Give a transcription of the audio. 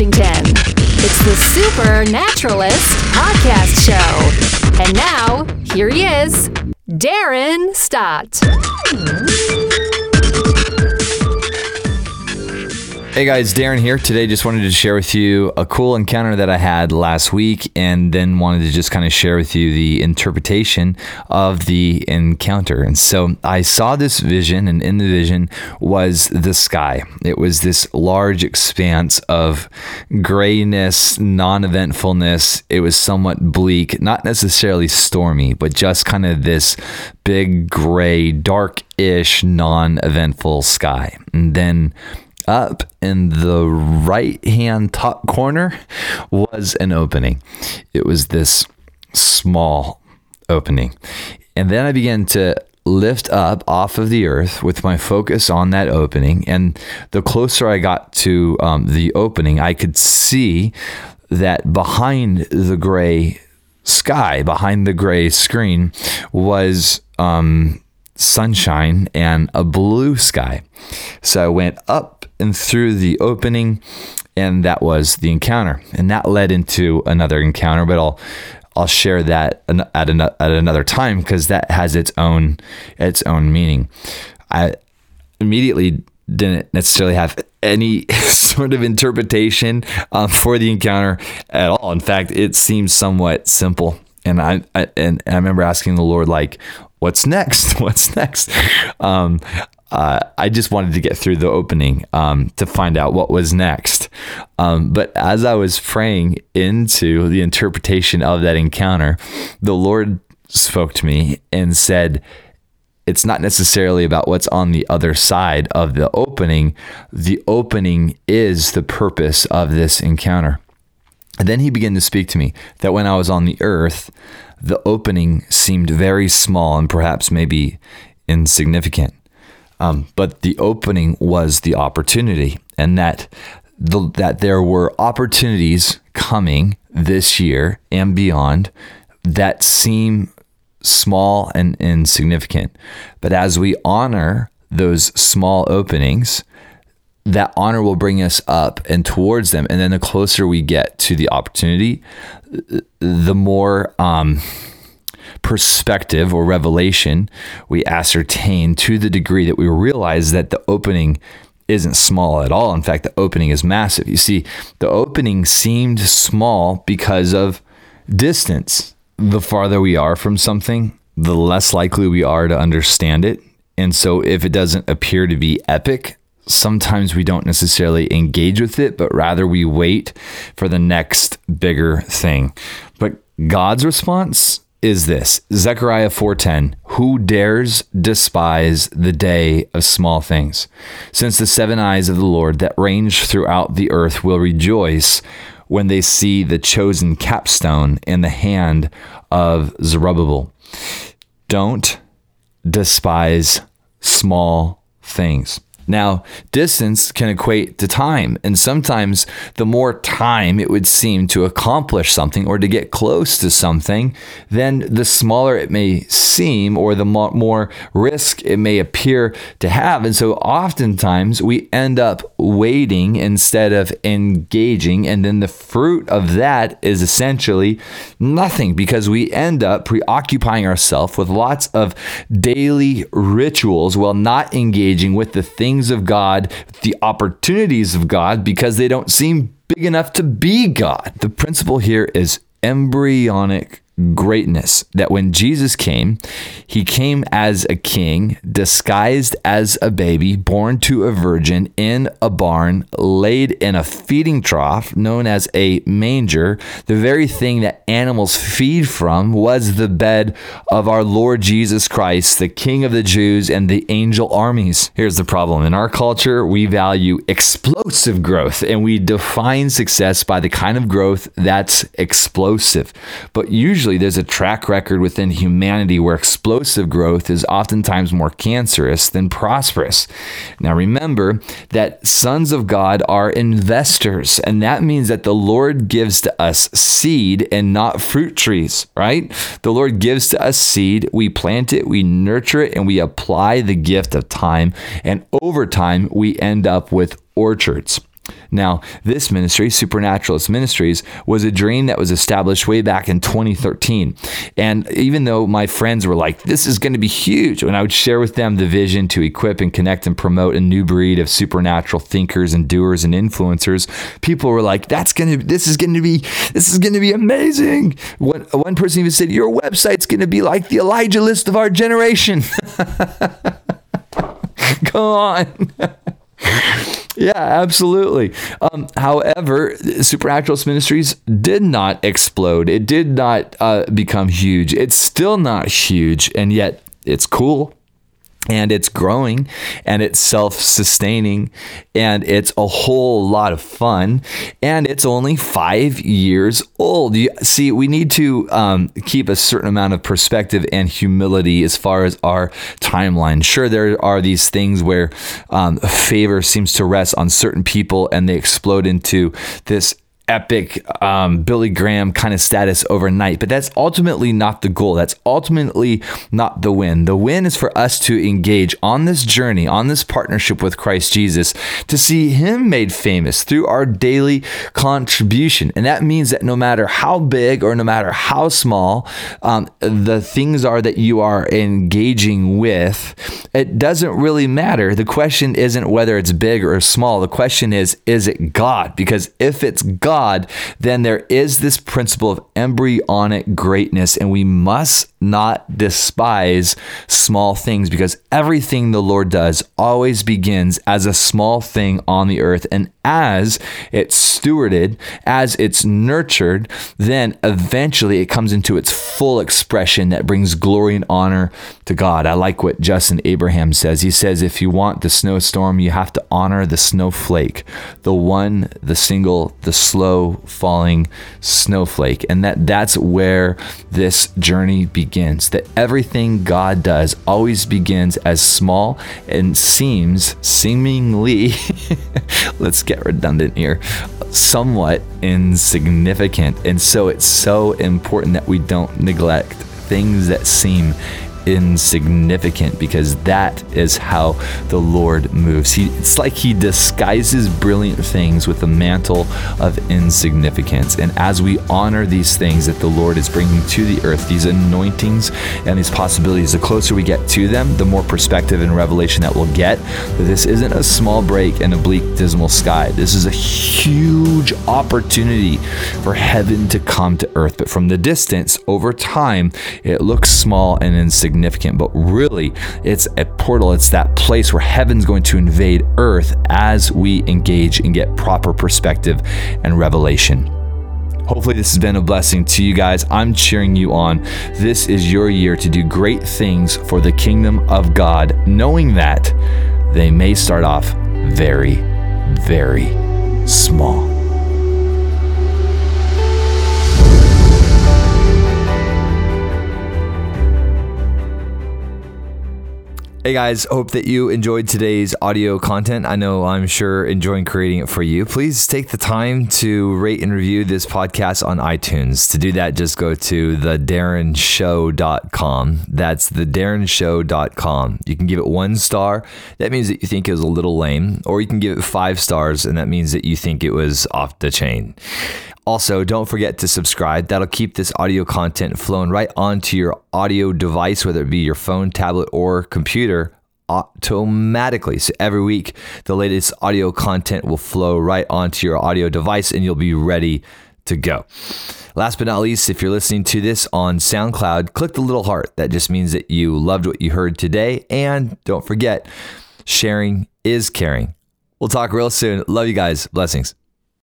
Washington. It's the Supernaturalist Podcast Show. And now, here he is, Darren Stott. Hey guys, Darren here. Today just wanted to share with you a cool encounter that I had last week and then wanted to just kind of share with you the interpretation of the encounter. And so I saw this vision and in the vision was the sky. It was this large expanse of grayness, non-eventfulness. It was somewhat bleak, not necessarily stormy, but just kind of this big gray, dark-ish, non-eventful sky. And then up in the right hand top corner was an opening. It was this small opening. And then I began to lift up off of the earth with my focus on that opening. And the closer I got to um, the opening, I could see that behind the gray sky, behind the gray screen, was. Um, sunshine and a blue sky. So I went up and through the opening, and that was the encounter. And that led into another encounter, but I'll I'll share that at, an, at another time because that has its own its own meaning. I immediately didn't necessarily have any sort of interpretation um, for the encounter at all. In fact, it seems somewhat simple. And I, I and I remember asking the Lord, like, what's next? What's next? Um, uh, I just wanted to get through the opening um, to find out what was next. Um, but as I was praying into the interpretation of that encounter, the Lord spoke to me and said, it's not necessarily about what's on the other side of the opening. The opening is the purpose of this encounter. And then he began to speak to me that when I was on the earth, the opening seemed very small and perhaps maybe insignificant. Um, but the opening was the opportunity, and that the, that there were opportunities coming this year and beyond that seem small and insignificant. But as we honor those small openings, that honor will bring us up and towards them. And then the closer we get to the opportunity, the more um, perspective or revelation we ascertain to the degree that we realize that the opening isn't small at all. In fact, the opening is massive. You see, the opening seemed small because of distance. The farther we are from something, the less likely we are to understand it. And so, if it doesn't appear to be epic, sometimes we don't necessarily engage with it, but rather we wait for the next bigger thing. But God's response is this. Zechariah 4:10 Who dares despise the day of small things? Since the seven eyes of the Lord that range throughout the earth will rejoice when they see the chosen capstone in the hand of Zerubbabel. Don't despise small things now, distance can equate to time, and sometimes the more time it would seem to accomplish something or to get close to something, then the smaller it may seem or the more risk it may appear to have. And so oftentimes we end up waiting instead of engaging, and then the fruit of that is essentially nothing because we end up preoccupying ourselves with lots of daily rituals while not engaging with the things things of God, the opportunities of God, because they don't seem big enough to be God. The principle here is embryonic greatness that when Jesus came, he came as a king, disguised as a baby, born to a virgin in a barn, laid in a feeding trough known as a manger. The very thing that animals feed from was the bed of our Lord Jesus Christ, the King of the Jews and the angel armies. Here's the problem in our culture, we value explosive growth and we define success by the kind of growth that's explosive. But usually, there's a track record within humanity where explosive growth is oftentimes more cancerous than prosperous. Now remember that sons of God are investors, and that means that the Lord gives to us seed and not fruit trees, right? The Lord gives to us seed, we plant it, we nurture it, and we apply the gift of time, and over time we end up with orchards. Now, this ministry, Supernaturalist Ministries, was a dream that was established way back in 2013. And even though my friends were like, this is going to be huge, when I would share with them the vision to equip and connect and promote a new breed of supernatural thinkers and doers and influencers, people were like, that's going to, this is going to be, this is going to be amazing. One, one person even said, your website's going to be like the Elijah list of our generation. Go on. Yeah, absolutely. Um, however, Supernaturalist Ministries did not explode. It did not uh, become huge. It's still not huge, and yet it's cool and it's growing and it's self sustaining and it's a whole lot of fun and it's only five years old. You see, we need to um, keep a certain amount of perspective and humility as far as our timeline. Sure, there are these things where um, favor seems to rest on certain people and they explode into this epic um, Billy Graham kind of status overnight, but that's ultimately not the goal. That's ultimately not the win. The win is for us to engage on this journey, on this partnership with Christ Jesus, to see Him made famous through our daily contribution. And that means that no matter how big or no matter how small um, the things are that you are engaging with, it doesn't really matter. The question isn't whether it's big or small. The question is, is it God? Because if it's God, God, then there is this principle of embryonic greatness, and we must not despise small things because everything the Lord does always begins as a small thing on the earth. And as it's stewarded, as it's nurtured, then eventually it comes into its full expression that brings glory and honor to God. I like what Justin Abraham says. He says, if you want the snowstorm, you have to honor the snowflake, the one, the single, the slow falling snowflake. And that that's where this journey begins. That everything God does always begins as small and seems seemingly, let's get redundant here, somewhat insignificant. And so it's so important that we don't neglect things that seem insignificant because that is how the Lord moves. He, it's like He disguises brilliant things with a mantle of insignificance. And as we honor these things that the Lord is bringing to the earth, these anointings and these possibilities, the closer we get to them, the more perspective and revelation that we'll get. That this isn't a small break in a bleak, dismal sky. This is a huge opportunity for heaven to come to earth. But from the distance, over time, it looks small and insignificant significant, but really it's a portal. It's that place where heaven's going to invade earth as we engage and get proper perspective and revelation. Hopefully, this has been a blessing to you guys. I'm cheering you on. This is your year to do great things for the kingdom of God, knowing that they may start off very, very small. Hey guys, hope that you enjoyed today's audio content. I know I'm sure enjoying creating it for you. Please take the time to rate and review this podcast on iTunes. To do that, just go to thedarrenshow.com. That's thedarrenshow.com. You can give it one star. That means that you think it was a little lame, or you can give it five stars, and that means that you think it was off the chain. Also, don't forget to subscribe. That'll keep this audio content flowing right onto your audio device, whether it be your phone, tablet, or computer automatically. So every week, the latest audio content will flow right onto your audio device and you'll be ready to go. Last but not least, if you're listening to this on SoundCloud, click the little heart. That just means that you loved what you heard today. And don't forget, sharing is caring. We'll talk real soon. Love you guys. Blessings.